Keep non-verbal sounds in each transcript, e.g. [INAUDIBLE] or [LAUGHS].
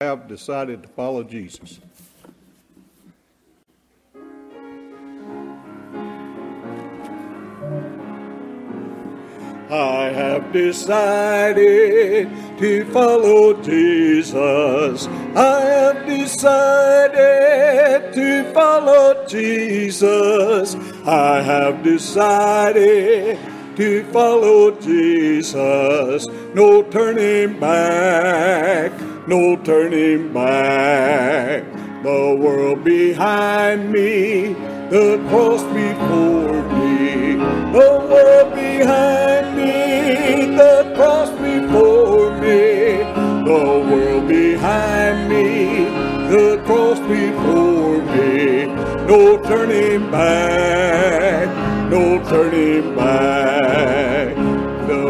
have decided to follow Jesus. I have decided to follow Jesus. I have decided to follow Jesus. I have decided to follow Jesus. No turning back, no turning back. The world behind me, the cross before me. The world behind me, the cross before me. The world behind me, the cross before me. No turning back, no turning back. No,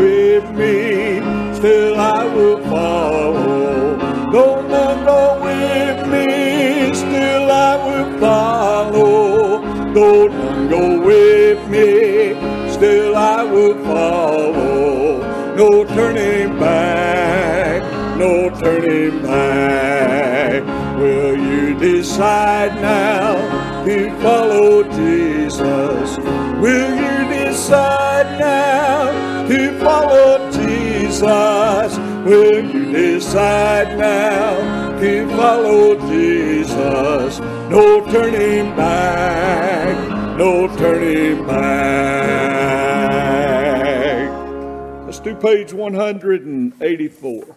with me, still I will follow. Though none go with me, still I will follow. Though none go with me, still I will follow. No turning back, no turning back. Will you decide now to follow Jesus? Will you decide now to follow Jesus? Will you decide now to follow Jesus? No turning back, no turning back. Let's do page 184.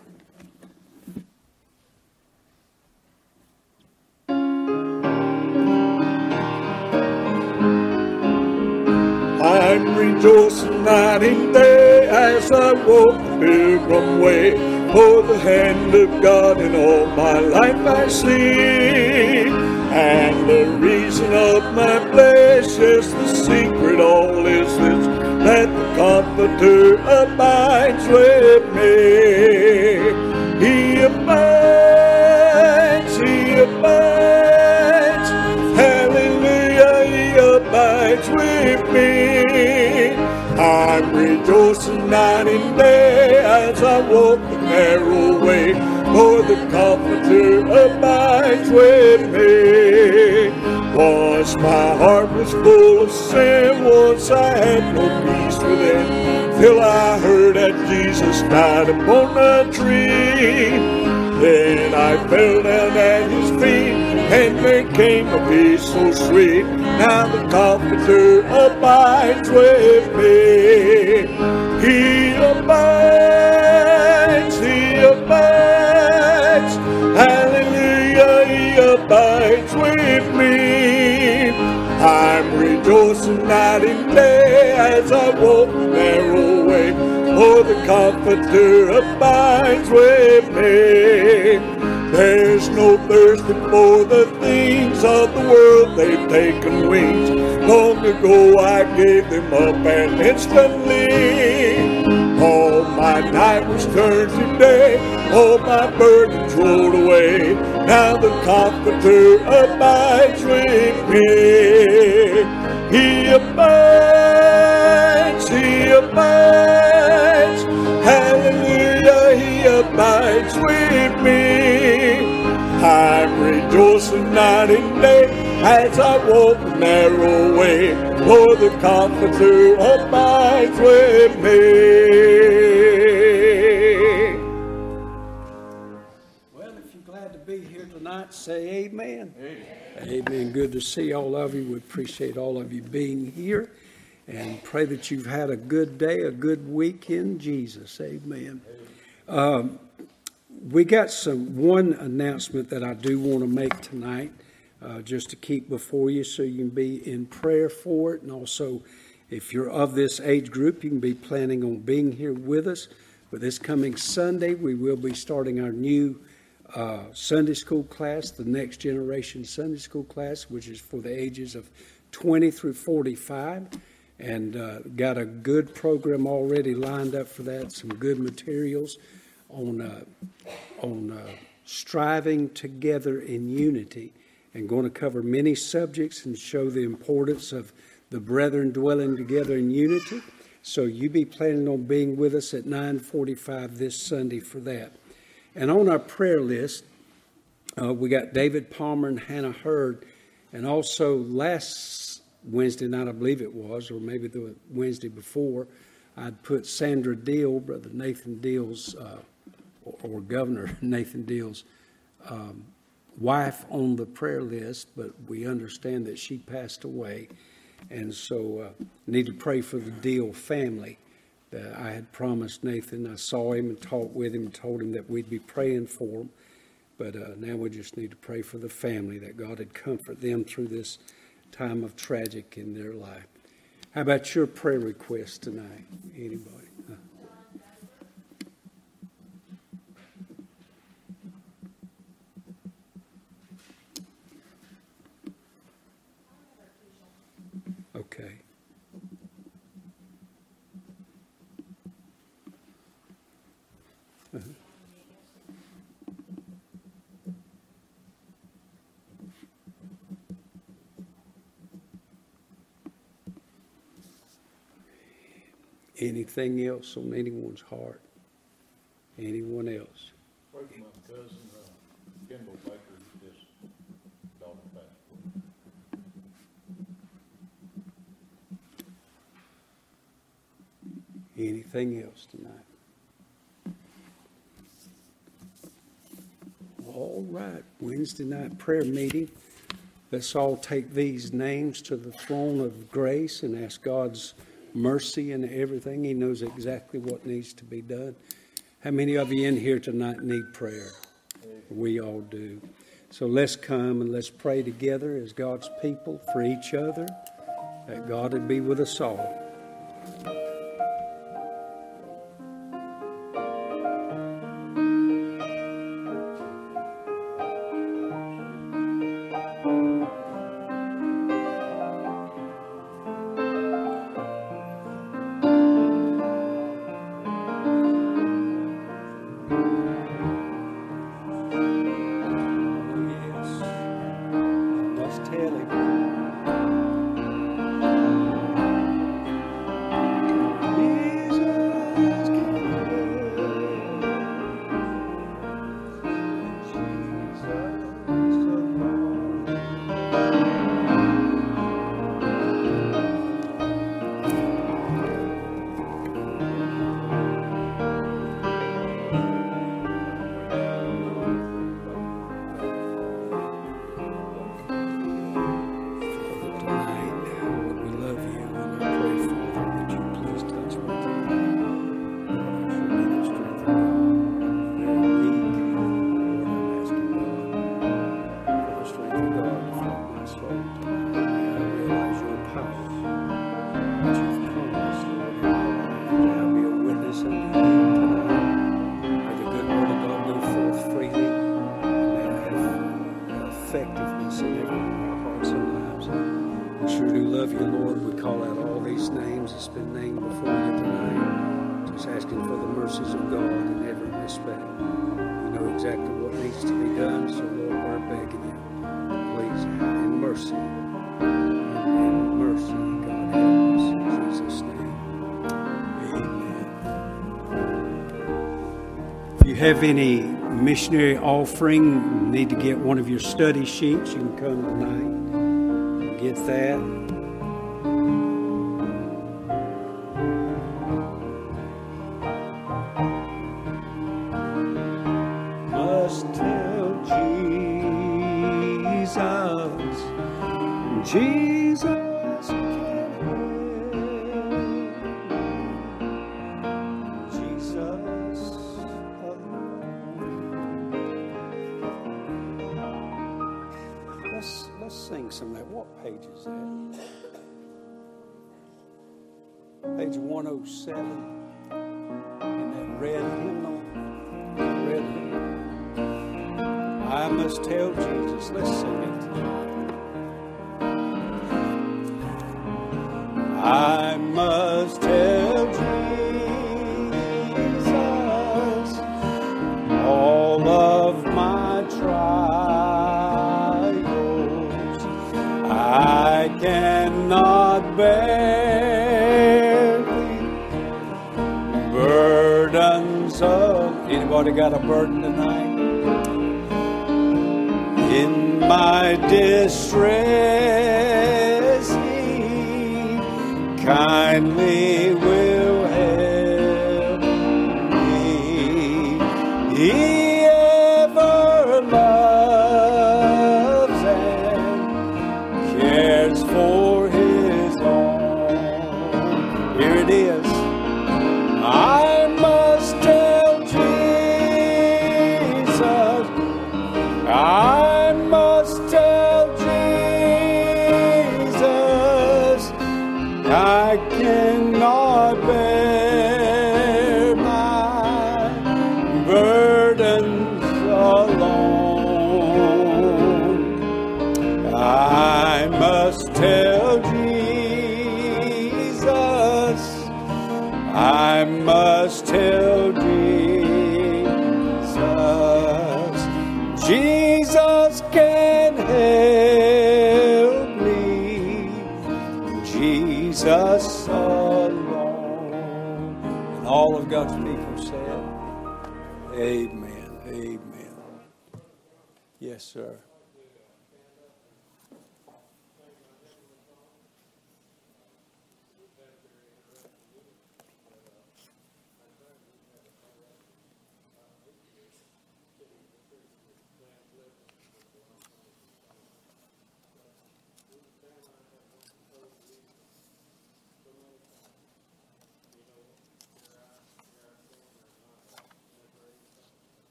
I'm rejoicing night and day as I walk pilgrim way. For the hand of God in all my life I see. And the reason of my bliss is the secret all is this that the Comforter abides with me. He abides, He abides. Hallelujah, He abides with me. I'm rejoicing night and day as I walk the narrow way, for the Comforter abides with me. Once my heart was full of sin, once I had no peace within, till I heard that Jesus died upon a tree. Then I fell down at his feet, and there came a peace so sweet. Now the Comforter abides with me. He abides, he abides. Hallelujah, he abides with me. I'm rejoicing night and day as I walk the narrow way, for the Comforter abides with me. There's no thirsting for the of the world, they've taken wings. Long ago I gave them up and instantly. All my night was turned to day, all my burdens rolled away. Now the Comforter abides with me. He abides, He abides. Hallelujah, He abides with me. I'm night and day as I walk the narrow way, for the Comforter abides with me. Well, if you're glad to be here tonight, say amen. Amen. Good to see all of you. We appreciate all of you being here and pray that you've had a good day, a good week in Jesus. Amen. Um, we got some one announcement that I do want to make tonight, uh, just to keep before you, so you can be in prayer for it, and also, if you're of this age group, you can be planning on being here with us. But this coming Sunday, we will be starting our new uh, Sunday school class, the Next Generation Sunday School class, which is for the ages of 20 through 45, and uh, got a good program already lined up for that. Some good materials on uh, on uh, striving together in unity, and going to cover many subjects and show the importance of the brethren dwelling together in unity. So you be planning on being with us at 9:45 this Sunday for that. And on our prayer list, uh, we got David Palmer and Hannah Hurd. And also last Wednesday night, I believe it was, or maybe the Wednesday before, I'd put Sandra Deal, Brother Nathan Deal's, uh, or, or, Governor [LAUGHS] Nathan Deal's um, wife on the prayer list, but we understand that she passed away. And so uh, need to pray for the Deal family. Uh, I had promised Nathan, I saw him and talked with him, and told him that we'd be praying for him. But uh, now we just need to pray for the family that God would comfort them through this time of tragic in their life. How about your prayer request tonight? Anybody? Anything else on anyone's heart? Anyone else? My cousin, uh, Kendall Baker, just daughter passed Anything else tonight? All right, Wednesday night prayer meeting. Let's all take these names to the throne of grace and ask God's mercy and everything. He knows exactly what needs to be done. How many of you in here tonight need prayer? We all do. So let's come and let's pray together as God's people for each other, that God would be with us all. Have any missionary offering, need to get one of your study sheets, you can come tonight get that. Must tell Jesus, 7 in that red hymnal, red hymnal. I must tell Jesus, let's sing it. Anybody got a burden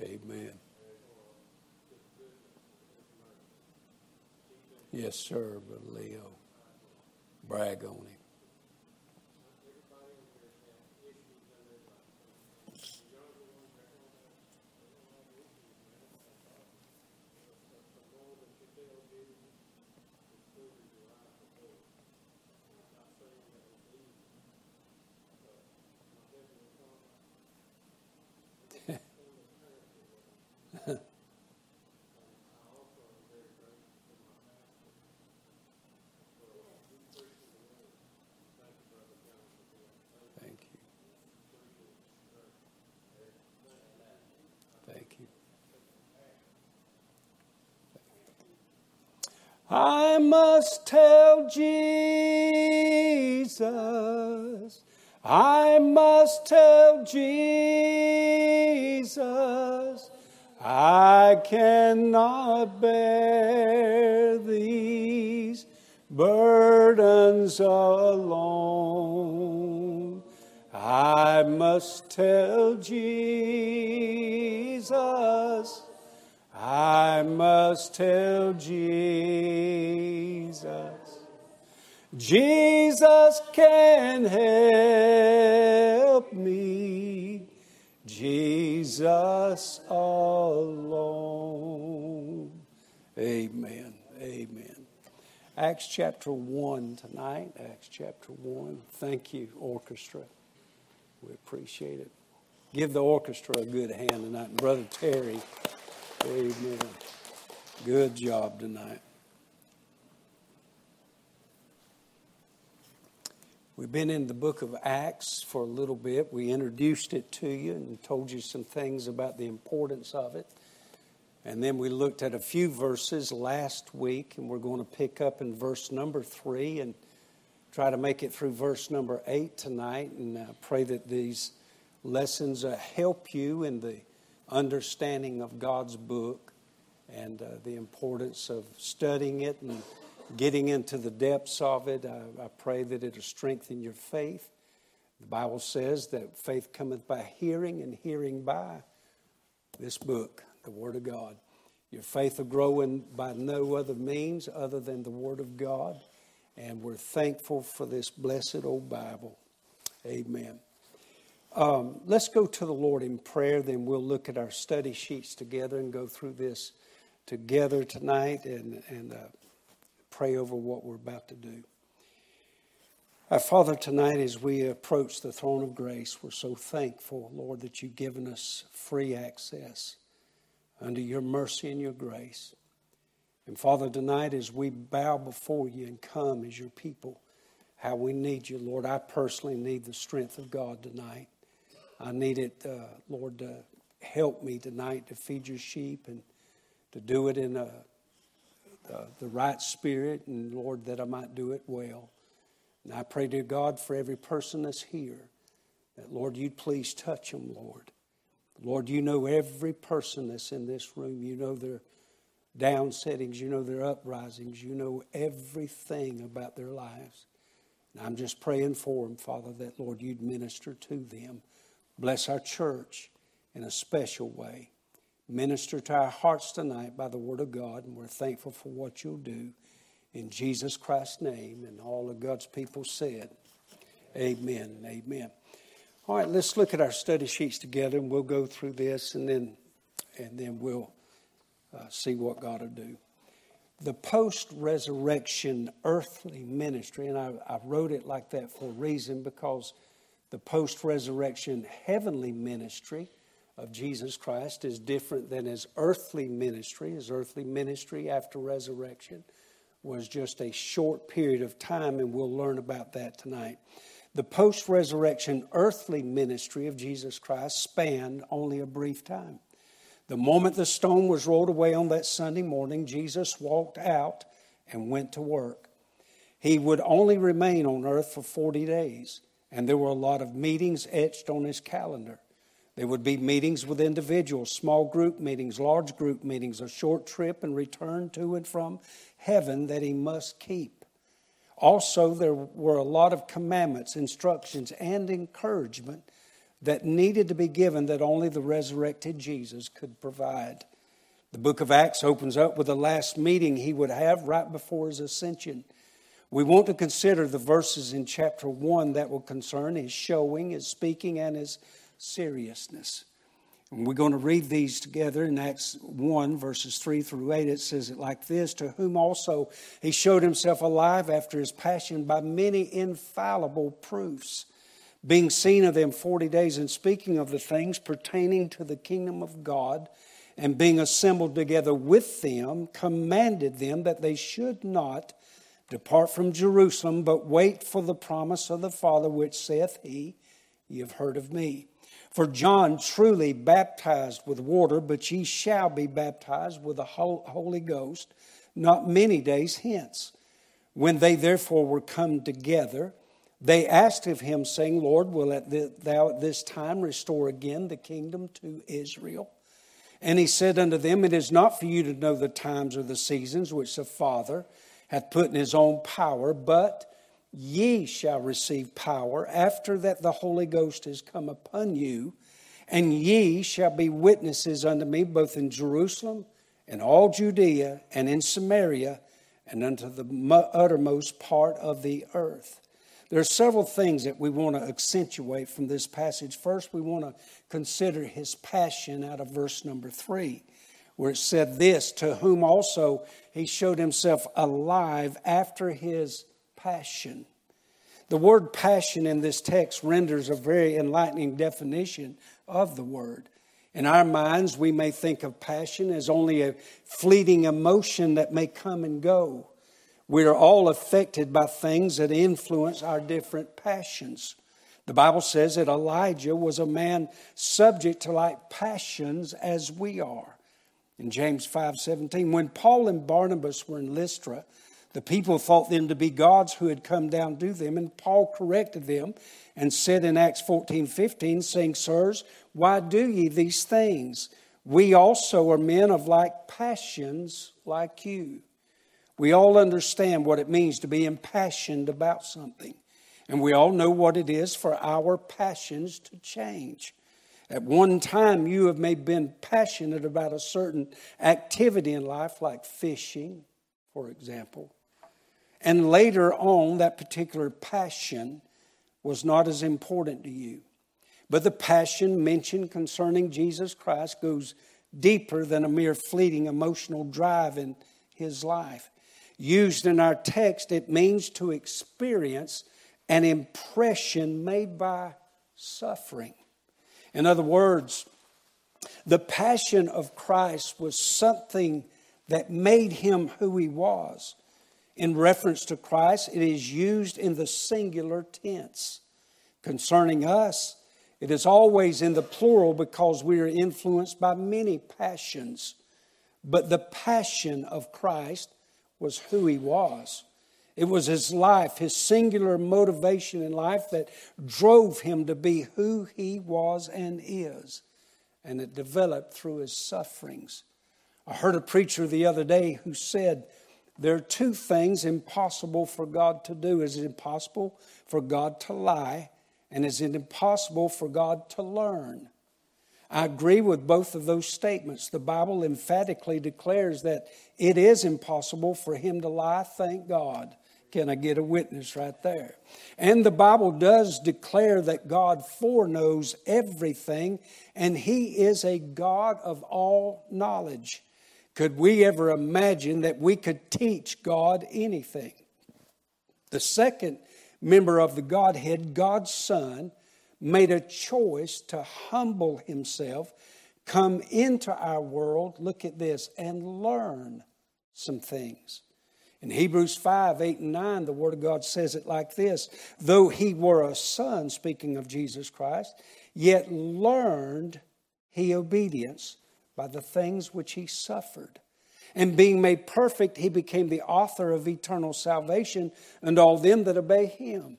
Amen. Yes, sir, but Leo, brag on him. Thank you. Thank you. I must tell Jesus. I must tell Jesus. I cannot bear these burdens alone. I must tell Jesus. I must tell Jesus. Jesus can help me. Jesus alone. Amen. Amen. Acts chapter 1 tonight. Acts chapter 1. Thank you, orchestra. We appreciate it. Give the orchestra a good hand tonight. Brother Terry, amen. Good job tonight. We've been in the book of Acts for a little bit. We introduced it to you and told you some things about the importance of it. And then we looked at a few verses last week, and we're going to pick up in verse number three and try to make it through verse number eight tonight. And uh, pray that these lessons uh, help you in the understanding of God's book and uh, the importance of studying it and getting into the depths of it. I, I pray that it'll strengthen your faith. The Bible says that faith cometh by hearing, and hearing by this book, the Word of God. Your faith will grow in by no other means other than the Word of God. And we're thankful for this blessed old Bible. Amen. Um, let's go to the Lord in prayer, then we'll look at our study sheets together and go through this together tonight and, and uh, pray over what we're about to do. Our Father, tonight as we approach the throne of grace, we're so thankful, Lord, that you've given us free access under your mercy and your grace. And Father, tonight as we bow before you and come as your people, how we need you, Lord. I personally need the strength of God tonight. I need it, uh, Lord, to help me tonight to feed your sheep and to do it in a, the, the right spirit, and Lord, that I might do it well. And I pray, dear God, for every person that's here, that, Lord, you'd please touch them, Lord. Lord, you know every person that's in this room. You know their down settings. You know their uprisings. You know everything about their lives. And I'm just praying for them, Father, that, Lord, you'd minister to them. Bless our church in a special way. Minister to our hearts tonight by the Word of God, and we're thankful for what you'll do. In Jesus Christ's name, and all of God's people said, Amen. Amen. All right, let's look at our study sheets together, and we'll go through this, and then, and then we'll uh, see what God will do. The post resurrection earthly ministry, and I, I wrote it like that for a reason because the post resurrection heavenly ministry of Jesus Christ is different than his earthly ministry. His earthly ministry after resurrection was just a short period of time, and we'll learn about that tonight. The post resurrection earthly ministry of Jesus Christ spanned only a brief time. The moment the stone was rolled away on that Sunday morning, Jesus walked out and went to work. He would only remain on earth for 40 days. And there were a lot of meetings etched on his calendar. There would be meetings with individuals, small group meetings, large group meetings, a short trip and return to and from heaven that he must keep. Also, there were a lot of commandments, instructions, and encouragement that needed to be given that only the resurrected Jesus could provide. The book of Acts opens up with the last meeting he would have right before his ascension. We want to consider the verses in chapter 1 that will concern his showing, his speaking, and his seriousness. And we're going to read these together in Acts 1, verses 3 through 8. It says it like this To whom also he showed himself alive after his passion by many infallible proofs, being seen of them 40 days, and speaking of the things pertaining to the kingdom of God, and being assembled together with them, commanded them that they should not Depart from Jerusalem, but wait for the promise of the Father, which saith he, Ye have heard of me. For John truly baptized with water, but ye shall be baptized with the Holy Ghost not many days hence. When they therefore were come together, they asked of him, saying, Lord, will thou at this time restore again the kingdom to Israel? And he said unto them, It is not for you to know the times or the seasons which the Father hath put in his own power, but ye shall receive power after that the Holy Ghost is come upon you, and ye shall be witnesses unto me both in Jerusalem and all Judea and in Samaria and unto the uttermost part of the earth. There are several things that we want to accentuate from this passage. First, we want to consider his passion out of verse number three where it said this To whom also he showed himself alive after his passion. The word passion in this text renders a very enlightening definition of the word. In our minds, we may think of passion as only a fleeting emotion that may come and go. We are all affected by things that influence our different passions. The Bible says that Elijah was a man subject to like passions as we are in James 5:17 when Paul and Barnabas were in Lystra the people thought them to be gods who had come down to them and Paul corrected them and said in Acts 14:15 saying sirs why do ye these things? We also are men of like passions like you. We all understand what it means to be impassioned about something and we all know what it is for our passions to change at one time, you have maybe been passionate about a certain activity in life, like fishing, for example. And later on, that particular passion was not as important to you. But the passion mentioned concerning Jesus Christ goes deeper than a mere fleeting emotional drive in his life. Used in our text, it means to experience an impression made by suffering. In other words, the passion of Christ was something that made him who he was. In reference to Christ, it is used in the singular tense. Concerning us, it is always in the plural because we are influenced by many passions. But the passion of Christ was who he was. It was his life, his singular motivation in life that drove him to be who he was and is. And it developed through his sufferings. I heard a preacher the other day who said, There are two things impossible for God to do. Is it impossible for God to lie? And is it impossible for God to learn? I agree with both of those statements. The Bible emphatically declares that it is impossible for him to lie, thank God. Can I get a witness right there? And the Bible does declare that God foreknows everything, and He is a God of all knowledge. Could we ever imagine that we could teach God anything? The second member of the Godhead, God's Son, made a choice to humble Himself, come into our world, look at this, and learn some things. In Hebrews 5 8 and 9, the Word of God says it like this Though he were a son, speaking of Jesus Christ, yet learned he obedience by the things which he suffered. And being made perfect, he became the author of eternal salvation and all them that obey him.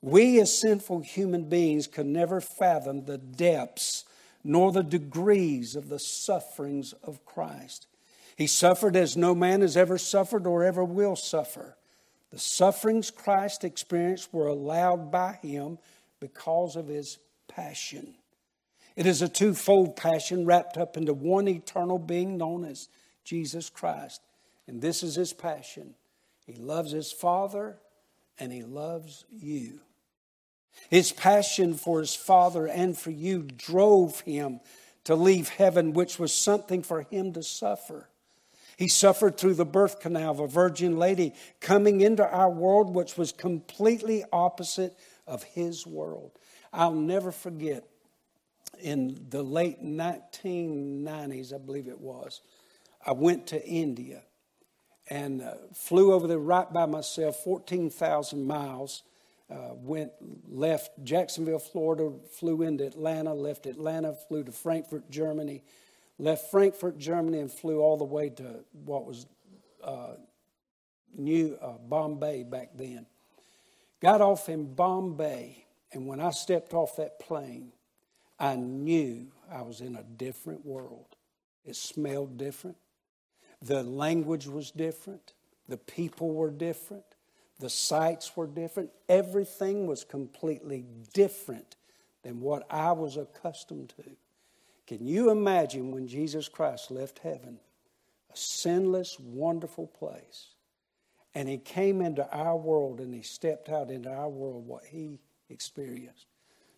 We, as sinful human beings, can never fathom the depths nor the degrees of the sufferings of Christ. He suffered as no man has ever suffered or ever will suffer. The sufferings Christ experienced were allowed by him because of his passion. It is a twofold passion wrapped up into one eternal being known as Jesus Christ. And this is his passion. He loves his Father and he loves you. His passion for his Father and for you drove him to leave heaven, which was something for him to suffer. He suffered through the birth canal of a virgin lady coming into our world, which was completely opposite of his world. I'll never forget in the late 1990s, I believe it was, I went to India and uh, flew over there right by myself, 14,000 miles. Uh, went left Jacksonville, Florida, flew into Atlanta, left Atlanta, flew to Frankfurt, Germany, left Frankfurt, Germany, and flew all the way to what was uh, New uh, Bombay back then. Got off in Bombay, and when I stepped off that plane, I knew I was in a different world. It smelled different. The language was different. The people were different. The sights were different. Everything was completely different than what I was accustomed to. Can you imagine when Jesus Christ left heaven, a sinless, wonderful place, and he came into our world and he stepped out into our world what he experienced?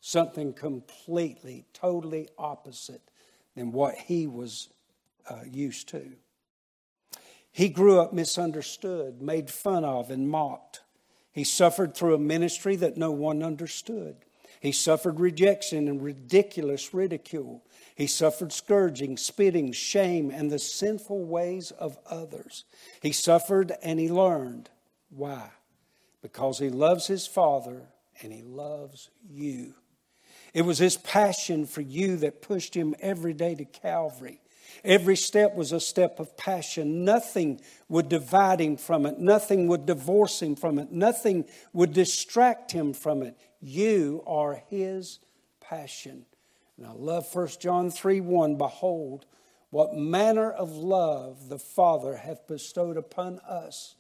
Something completely, totally opposite than what he was uh, used to. He grew up misunderstood, made fun of, and mocked. He suffered through a ministry that no one understood. He suffered rejection and ridiculous ridicule. He suffered scourging, spitting, shame, and the sinful ways of others. He suffered and he learned. Why? Because he loves his Father and he loves you. It was his passion for you that pushed him every day to Calvary. Every step was a step of passion. Nothing would divide him from it. Nothing would divorce him from it. Nothing would distract him from it. You are his passion. And I love 1 John 3 1. Behold, what manner of love the Father hath bestowed upon us,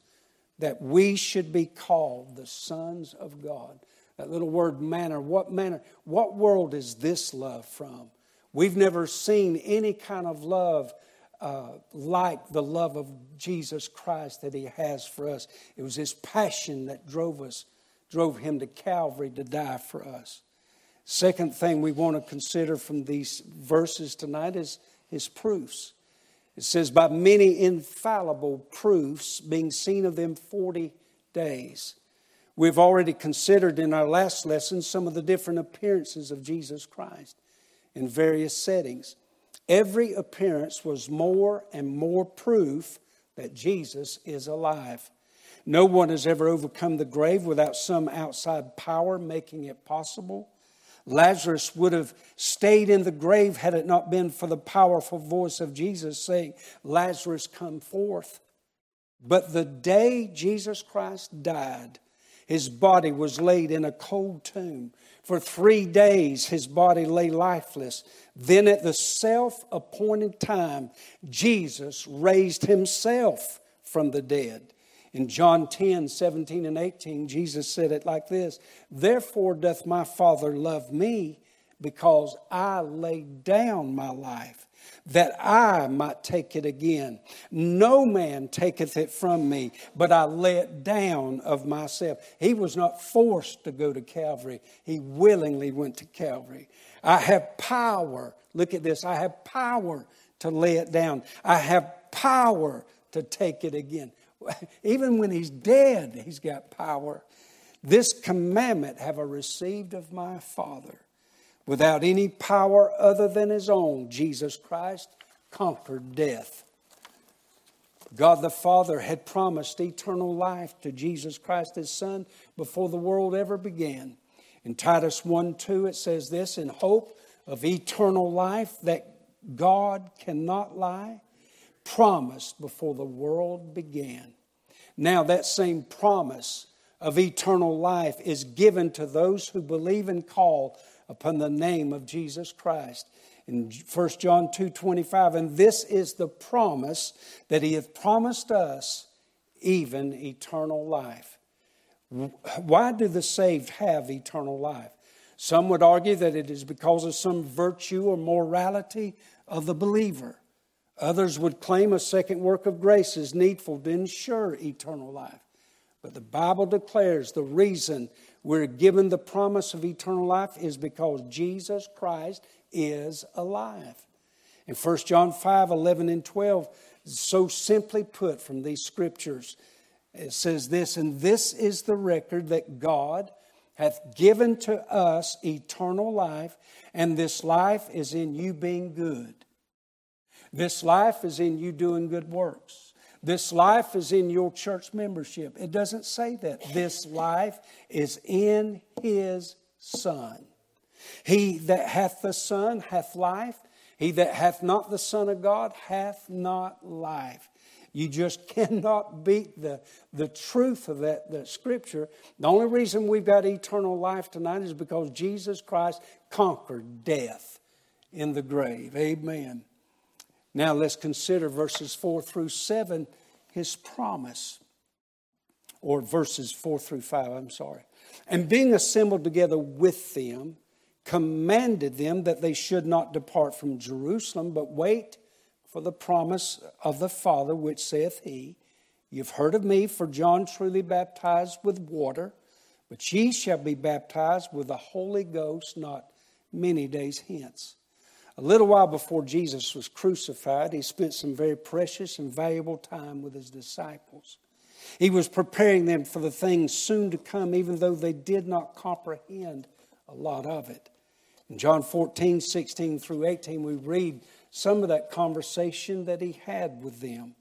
that we should be called the sons of God. That little word manner, what manner? What world is this love from? We've never seen any kind of love uh, like the love of Jesus Christ that He has for us. It was His passion that drove us, drove Him to Calvary to die for us. Second thing we want to consider from these verses tonight is his proofs. It says, by many infallible proofs being seen of them 40 days. We've already considered in our last lesson some of the different appearances of Jesus Christ in various settings. Every appearance was more and more proof that Jesus is alive. No one has ever overcome the grave without some outside power making it possible. Lazarus would have stayed in the grave had it not been for the powerful voice of Jesus saying, Lazarus, come forth. But the day Jesus Christ died, his body was laid in a cold tomb. For three days, his body lay lifeless. Then, at the self appointed time, Jesus raised himself from the dead. In John 10, 17, and 18, Jesus said it like this Therefore doth my Father love me, because I laid down my life, that I might take it again. No man taketh it from me, but I lay it down of myself. He was not forced to go to Calvary, he willingly went to Calvary. I have power. Look at this. I have power to lay it down. I have power to take it again. [LAUGHS] Even when he's dead, he's got power. This commandment have I received of my Father. Without any power other than his own, Jesus Christ conquered death. God the Father had promised eternal life to Jesus Christ, his Son, before the world ever began. In Titus 1 2, it says this in hope of eternal life that God cannot lie, promised before the world began. Now, that same promise of eternal life is given to those who believe and call upon the name of Jesus Christ. In 1 John 2 25, and this is the promise that he hath promised us, even eternal life. Why do the saved have eternal life? Some would argue that it is because of some virtue or morality of the believer. Others would claim a second work of grace is needful to ensure eternal life. But the Bible declares the reason we're given the promise of eternal life is because Jesus Christ is alive. In 1 John 5 11 and 12, so simply put from these scriptures, it says this, and this is the record that God hath given to us eternal life, and this life is in you being good. This life is in you doing good works. This life is in your church membership. It doesn't say that. This life is in his Son. He that hath the Son hath life. He that hath not the Son of God hath not life. You just [LAUGHS] cannot beat the, the truth of that, that scripture. The only reason we've got eternal life tonight is because Jesus Christ conquered death in the grave. Amen. Now let's consider verses 4 through 7, his promise. Or verses 4 through 5, I'm sorry. And being assembled together with them, commanded them that they should not depart from Jerusalem, but wait for the promise of the Father, which saith he, You've heard of me, for John truly baptized with water, but ye shall be baptized with the Holy Ghost not many days hence. A little while before Jesus was crucified, he spent some very precious and valuable time with his disciples. He was preparing them for the things soon to come, even though they did not comprehend a lot of it. In John 14, 16 through 18, we read some of that conversation that he had with them.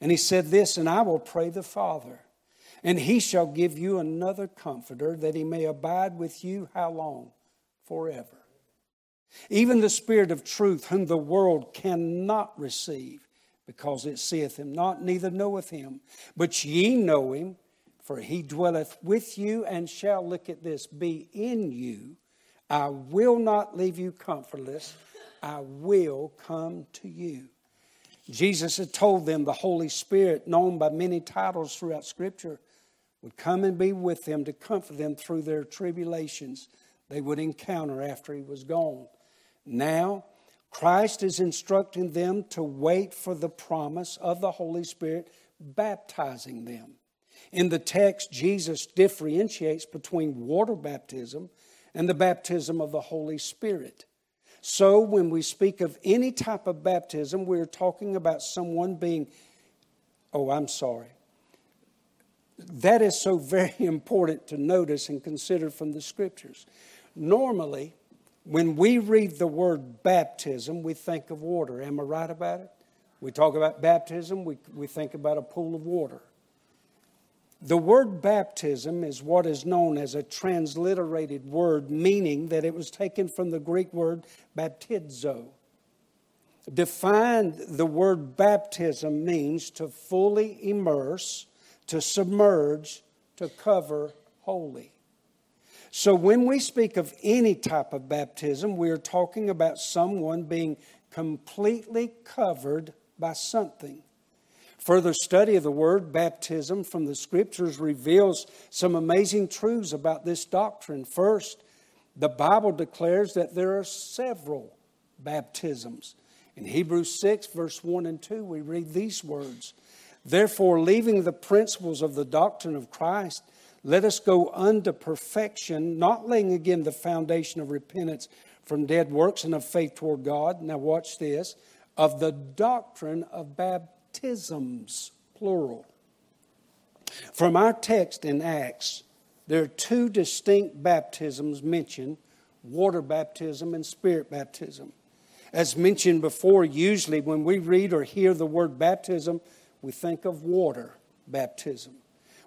And he said this, and I will pray the Father, and he shall give you another comforter that he may abide with you how long? Forever even the Spirit of truth, whom the world cannot receive, because it seeth him not, neither knoweth him. But ye know him, for he dwelleth with you and shall, look at this, be in you. I will not leave you comfortless, I will come to you. Jesus had told them the Holy Spirit, known by many titles throughout Scripture, would come and be with them to comfort them through their tribulations they would encounter after he was gone. Now, Christ is instructing them to wait for the promise of the Holy Spirit baptizing them. In the text, Jesus differentiates between water baptism and the baptism of the Holy Spirit. So, when we speak of any type of baptism, we're talking about someone being, oh, I'm sorry. That is so [LAUGHS] very important to notice and consider from the scriptures. Normally, When we read the word baptism, we think of water. Am I right about it? We talk about baptism, we, we think about a pool of water. The word baptism is what is known as a transliterated word, meaning that it was taken from the Greek word baptizo. Defined, the word baptism means to fully immerse, to submerge, to cover wholly. So when we speak of any type of baptism, we are talking about someone being completely covered by something. Further study of the word baptism from the scriptures reveals some amazing truths about this doctrine. First, the Bible declares that there are several baptisms. In Hebrews 6, verse 1 and 2, we read these words Therefore, leaving the principles of the doctrine of Christ, let us go unto perfection, not laying again the foundation of repentance from dead works and of faith toward God. Now, watch this of the doctrine of baptisms, plural. From our text in Acts, there are two distinct baptisms mentioned water baptism and spirit baptism. As mentioned before, usually when we read or hear the word baptism, we think of water baptism.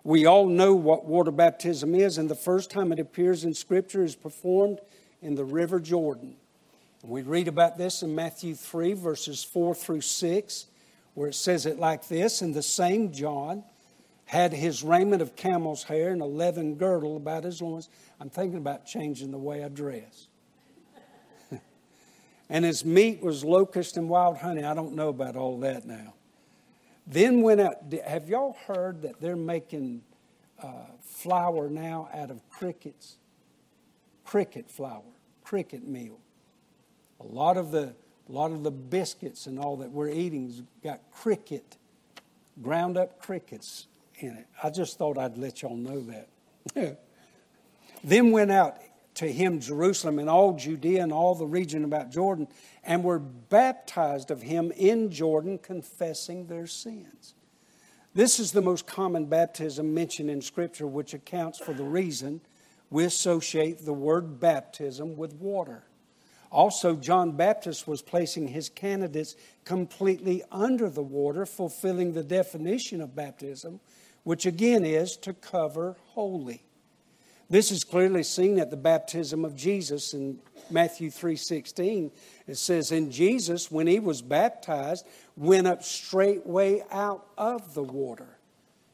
We all know what water baptism is, and the first time it appears in Scripture is performed in the River Jordan. And we read about this in Matthew 3, verses 4 through 6 where it says it like this And the same John had his raiment of camel's hair and a leathern girdle about his loins. I'm thinking about changing the way I dress. [LAUGHS] and his meat was locust and wild honey. I don't know about all that now. Then went out. Have y'all heard that they're making uh, flour now out of crickets? Cricket flour, cricket meal. A lot of the a lot of the biscuits and all that we're eating's got cricket, ground up crickets in it. I just thought I'd let y'all know that. [LAUGHS] then went out to him Jerusalem and all Judea and all the region about Jordan, and were baptized of him in Jordan, confessing their sins. This is the most common baptism mentioned in Scripture, which accounts for the reason we associate the word baptism with water. Also, John Baptist was placing his candidates completely under the water, fulfilling the definition of baptism, which again is to cover wholly. This is clearly seen at the baptism of Jesus in Matthew 3:16. It says, "And Jesus, when he was baptized, went up straightway out of the water."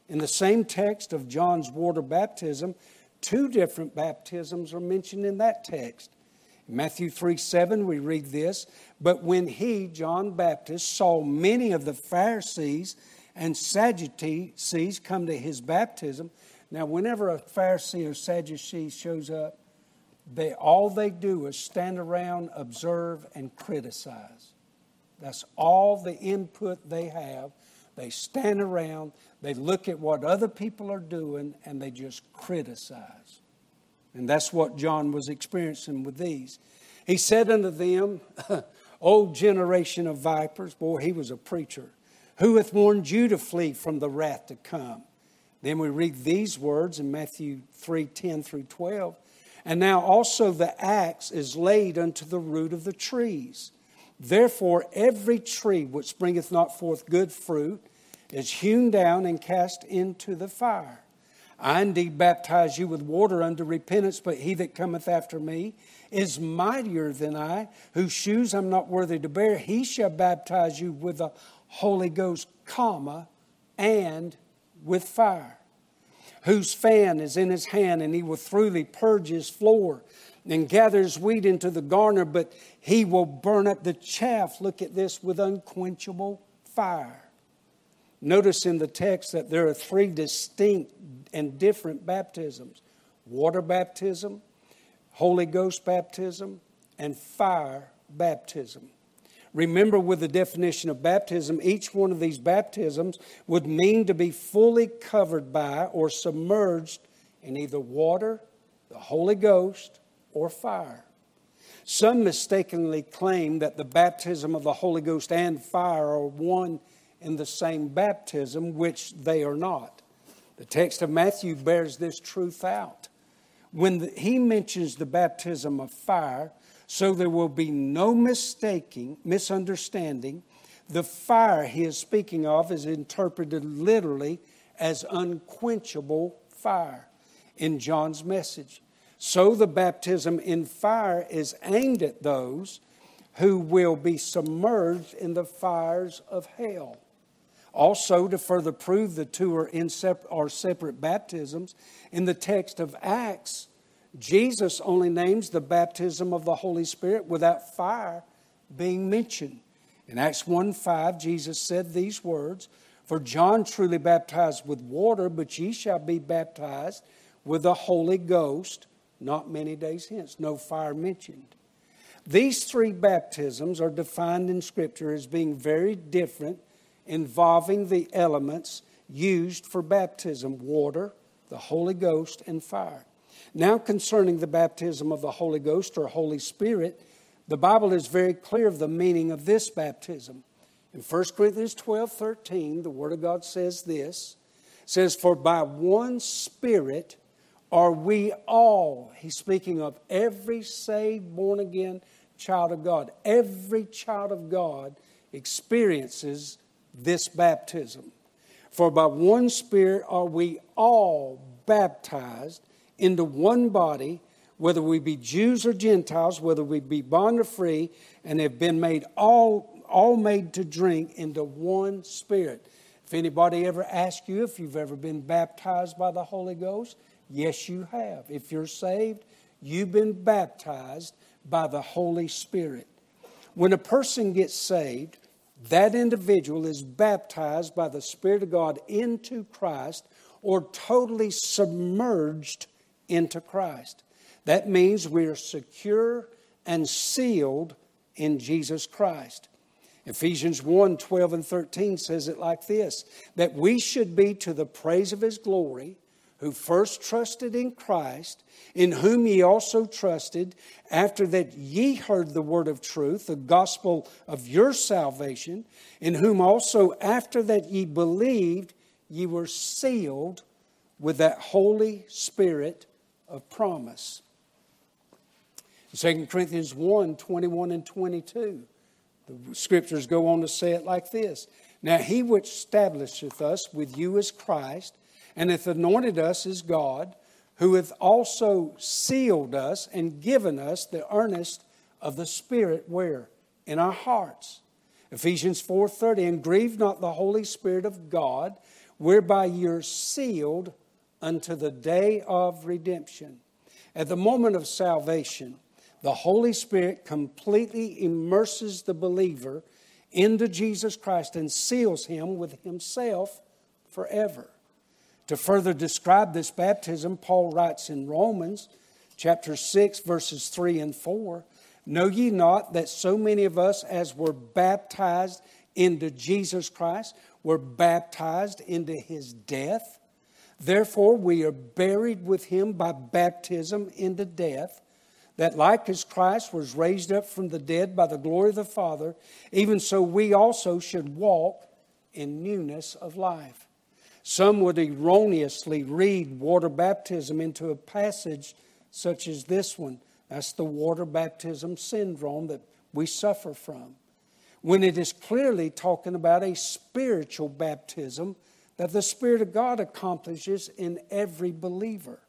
In the same text of John's water baptism, two different baptisms are mentioned in that text. In Matthew 3 7, we read this. But when he, John Baptist, saw many of the Pharisees and Sadducees come to his baptism, now, whenever a Pharisee or Sadducee shows up, they, all they do is stand around, observe, and criticize. That's all the input they have. They stand around, they look at what other people are doing, and they just criticize. And that's what John was experiencing with these. He said unto them, [LAUGHS] O generation of vipers, boy, he was a preacher, who hath warned you to flee from the wrath to come? Then we read these words in Matthew 3 10 through 12. And now also the axe is laid unto the root of the trees. Therefore, every tree which bringeth not forth good fruit is hewn down and cast into the fire. I indeed baptize you with water unto repentance, but he that cometh after me is mightier than I, whose shoes I'm not worthy to bear. He shall baptize you with the Holy Ghost, comma, and with fire. Whose fan is in his hand, and he will thoroughly purge his floor and gather his wheat into the garner, but he will burn up the chaff, look at this, with unquenchable fire. Notice in the text that there are three distinct and different baptisms water baptism, Holy Ghost baptism, and fire baptism. Remember, with the definition of baptism, each one of these baptisms would mean to be fully covered by or submerged in either water, the Holy Ghost, or fire. Some mistakenly claim that the baptism of the Holy Ghost and fire are one in the same baptism, which they are not. The text of Matthew bears this truth out. When the, he mentions the baptism of fire, So there will be no mistaking, misunderstanding. The fire he is speaking of is interpreted literally as unquenchable fire in John's message. So the baptism in fire is aimed at those who will be submerged in the fires of hell. Also, to further prove the two are, in are separate baptisms, in the text of Acts, Jesus only names the baptism of the Holy Spirit without fire being mentioned. In Acts 1 5, Jesus said these words For John truly baptized with water, but ye shall be baptized with the Holy Ghost not many days hence. No fire mentioned. These three baptisms are defined in Scripture as being very different, involving the elements used for baptism water, the Holy Ghost, and fire. Now, concerning the baptism of the Holy Ghost or Holy Spirit, the Bible is very clear of the meaning of this baptism. In 1 Corinthians 12 13, the Word of God says this says, For by one Spirit are we all, he's speaking of every saved, born again child of God. Every child of God experiences this baptism. For by one Spirit are we all baptized into one body, whether we be Jews or Gentiles, whether we be bond or free, and have been made all, all made to drink into one Spirit. If anybody ever asks you if you've ever been baptized by the Holy Ghost, Yes, you have. If you're saved, you've been baptized by the Holy Spirit. When a person gets saved, that individual is baptized by the Spirit of God into Christ or totally submerged into Christ. That means we are secure and sealed in Jesus Christ. Ephesians 1 12 and 13 says it like this that we should be to the praise of his glory who first trusted in Christ, in whom ye also trusted, after that ye heard the word of truth, the gospel of your salvation, in whom also after that ye believed, ye were sealed with that Holy Spirit of promise. 2 Corinthians 1 21 and 22, the scriptures go on to say it like this Now he which establisheth us with you as Christ, and hath anointed us as God, who hath also sealed us and given us the earnest of the Spirit where? In our hearts. Ephesians 4:30 and grieve not the Holy Spirit of God whereby you're sealed unto the day of redemption. At the moment of salvation, the Holy Spirit completely immerses the believer into Jesus Christ and seals him with himself forever. To further describe this baptism, Paul writes in Romans chapter 6, verses 3 and 4 Know ye not that so many of us as were baptized into Jesus Christ were baptized into his death? Therefore, we are buried with him by baptism into death, that like as Christ was raised up from the dead by the glory of the Father, even so we also should walk in newness of life. Some would erroneously read water baptism into a passage such as this one. That's the water baptism syndrome that we suffer from. When it is clearly talking about a spiritual baptism that the Spirit of God accomplishes in every believer.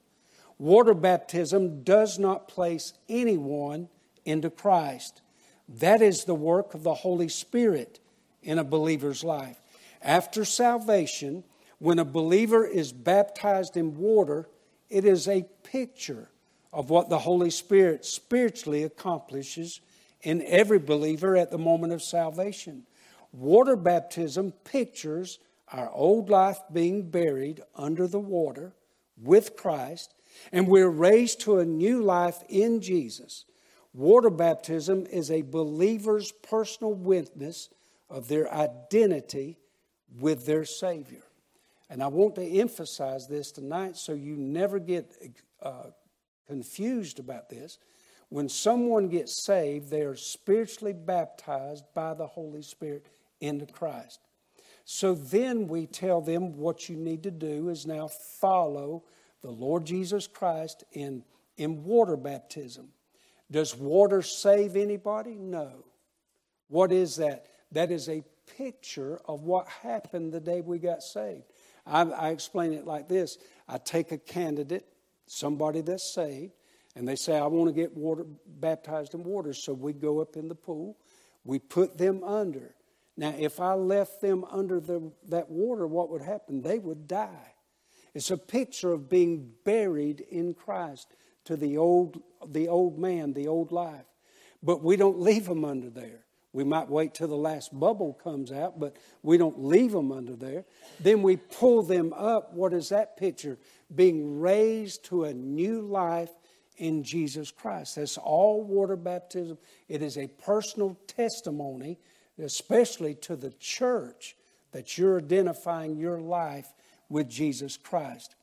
Water baptism does not place anyone into Christ. That is the work of the Holy Spirit in a believer's life. After salvation, when a believer is baptized in water, it is a picture of what the Holy Spirit spiritually accomplishes in every believer at the moment of salvation. Water baptism pictures our old life being buried under the water with Christ, and we're raised to a new life in Jesus. Water baptism is a believer's personal witness of their identity with their Savior. And I want to emphasize this tonight so you never get uh, confused about this. When someone gets saved, they are spiritually baptized by the Holy Spirit into Christ. So then we tell them what you need to do is now follow the Lord Jesus Christ in, in water baptism. Does water save anybody? No. What is that? That is a picture of what happened the day we got saved. I, I explain it like this I take a candidate, somebody that's saved, and they say, I want to get water, baptized in water. So we go up in the pool, we put them under. Now, if I left them under the, that water, what would happen? They would die. It's a picture of being buried in Christ to the old, the old man, the old life. But we don't leave them under there. We might wait till the last bubble comes out, but we don't leave them under there. Then we pull them up. What is that picture? Being raised to a new life in Jesus Christ. That's all water baptism. It is a personal testimony, especially to the church, that you're identifying your life with Jesus Christ.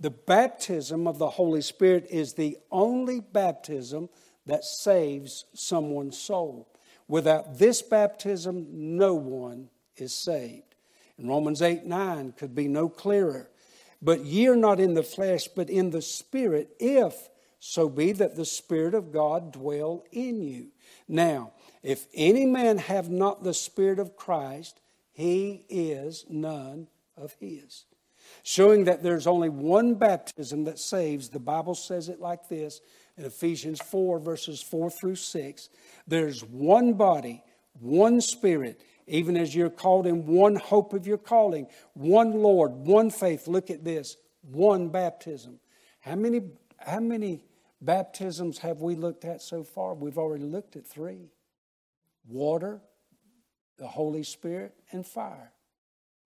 The baptism of the Holy Spirit is the only baptism that saves someone's soul. Without this baptism, no one is saved. And Romans 8 9 could be no clearer. But ye are not in the flesh, but in the Spirit, if so be that the Spirit of God dwell in you. Now, if any man have not the Spirit of Christ, he is none of his. Showing that there's only one baptism that saves, the Bible says it like this in Ephesians 4, verses 4 through 6. There's one body, one spirit, even as you're called in one hope of your calling, one Lord, one faith. Look at this one baptism. How many, how many baptisms have we looked at so far? We've already looked at three water, the Holy Spirit, and fire.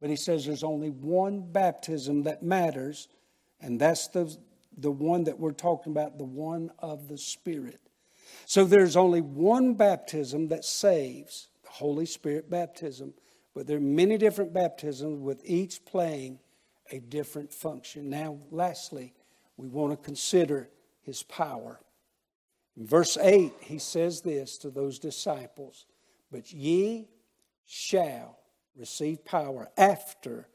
But he says there's only one baptism that matters, and that's the, the one that we're talking about, the one of the Spirit. So there's only one baptism that saves, the Holy Spirit baptism, but there are many different baptisms with each playing a different function. Now, lastly, we want to consider his power. Verse 8, he says this to those disciples But ye shall receive power after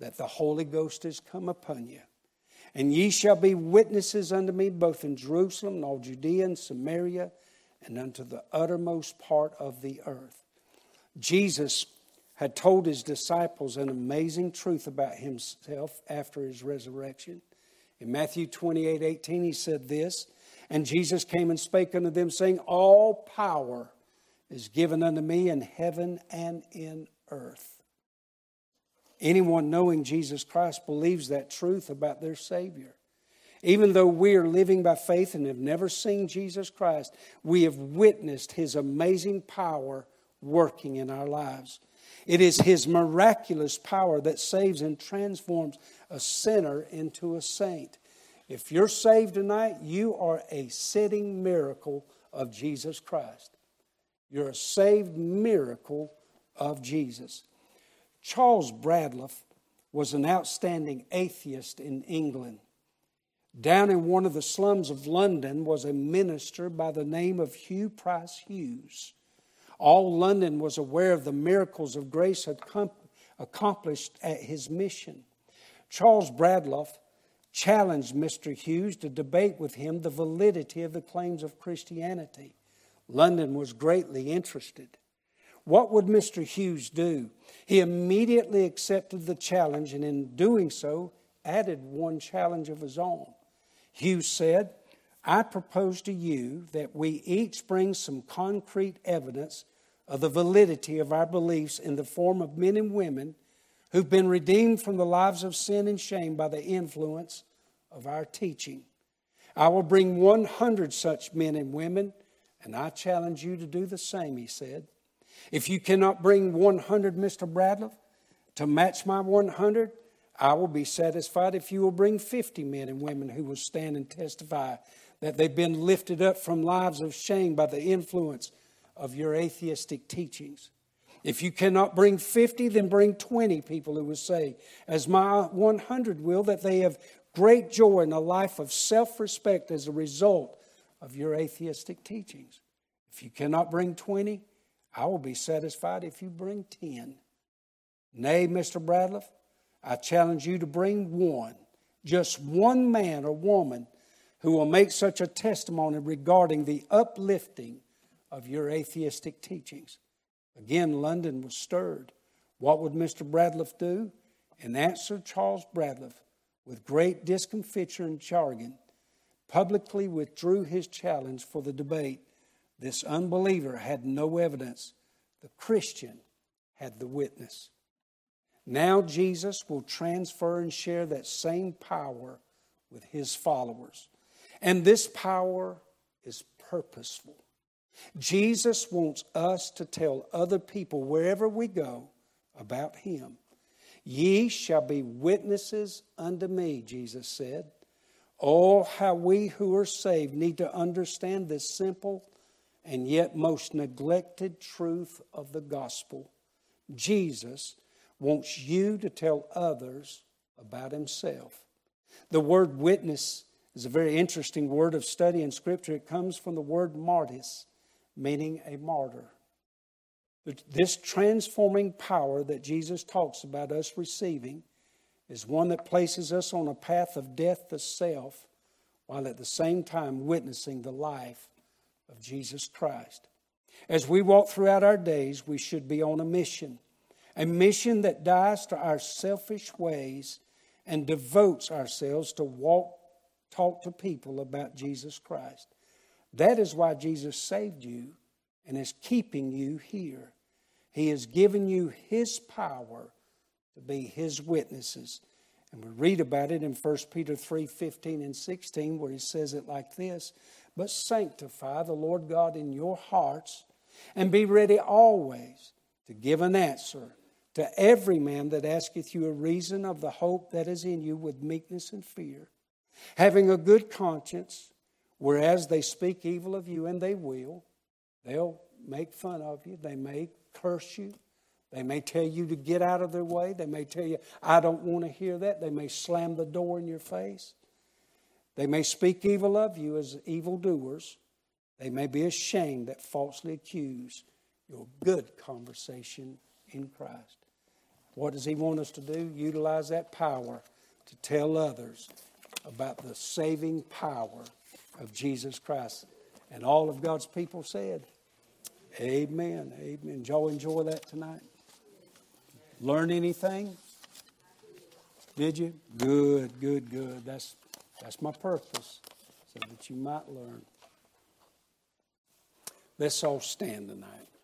that the Holy Ghost is come upon you. And ye shall be witnesses unto me both in Jerusalem and all Judea and Samaria and unto the uttermost part of the earth. Jesus had told his disciples an amazing truth about himself after his resurrection. In Matthew 28 18, he said this, And Jesus came and spake unto them, saying, All power is given unto me in heaven and in earth. Anyone knowing Jesus Christ believes that truth about their Savior. Even though we are living by faith and have never seen Jesus Christ, we have witnessed His amazing power working in our lives. It is His miraculous power that saves and transforms a sinner into a saint. If you're saved tonight, you are a sitting miracle of Jesus Christ. You're a saved miracle of Jesus. Charles Bradlaugh was an outstanding atheist in England. Down in one of the slums of London was a minister by the name of Hugh Price Hughes. All London was aware of the miracles of grace accomplished at his mission. Charles Bradlaugh challenged Mr. Hughes to debate with him the validity of the claims of Christianity. London was greatly interested. What would Mr. Hughes do? He immediately accepted the challenge and, in doing so, added one challenge of his own. Hughes said, I propose to you that we each bring some concrete evidence of the validity of our beliefs in the form of men and women who've been redeemed from the lives of sin and shame by the influence of our teaching. I will bring 100 such men and women, and I challenge you to do the same, he said. If you cannot bring 100, Mr. Bradlaugh, to match my 100, I will be satisfied if you will bring 50 men and women who will stand and testify that they've been lifted up from lives of shame by the influence of your atheistic teachings. If you cannot bring 50, then bring 20 people who will say, as my 100 will, that they have great joy in a life of self respect as a result of your atheistic teachings. If you cannot bring 20, I will be satisfied if you bring 10. Nay, Mr. Bradlaugh, I challenge you to bring one, just one man or woman who will make such a testimony regarding the uplifting of your atheistic teachings. Again, London was stirred. What would Mr. Bradlaugh do? In answer, Charles Bradlaugh, with great discomfiture and jargon, publicly withdrew his challenge for the debate. This unbeliever had no evidence. The Christian had the witness. Now Jesus will transfer and share that same power with his followers. And this power is purposeful. Jesus wants us to tell other people wherever we go about him. Ye shall be witnesses unto me, Jesus said. Oh, how we who are saved need to understand this simple and yet most neglected truth of the gospel. Jesus wants you to tell others about himself. The word witness is a very interesting word of study in Scripture. It comes from the word martyrs, meaning a martyr. This transforming power that Jesus talks about us receiving is one that places us on a path of death to self while at the same time witnessing the life of Jesus Christ. As we walk throughout our days, we should be on a mission a mission that dies to our selfish ways and devotes ourselves to walk, talk to people about Jesus Christ. That is why Jesus saved you and is keeping you here. He has given you His power to be His witnesses. And we read about it in 1 Peter 3 15 and 16, where he says it like this But sanctify the Lord God in your hearts, and be ready always to give an answer to every man that asketh you a reason of the hope that is in you with meekness and fear, having a good conscience, whereas they speak evil of you, and they will. They'll make fun of you, they may curse you, they may tell you to get out of their way, they may tell you, I don't want to hear that, they may slam the door in your face. They may speak evil of you as evildoers. They may be ashamed that falsely accuse your good conversation in Christ. What does He want us to do? Utilize that power to tell others about the saving power of Jesus Christ. And all of God's people said, Amen. Amen. Did y'all enjoy that tonight? Learn anything? Did you? Good, good, good. That's that's my purpose, so that you might learn. Let's all stand tonight.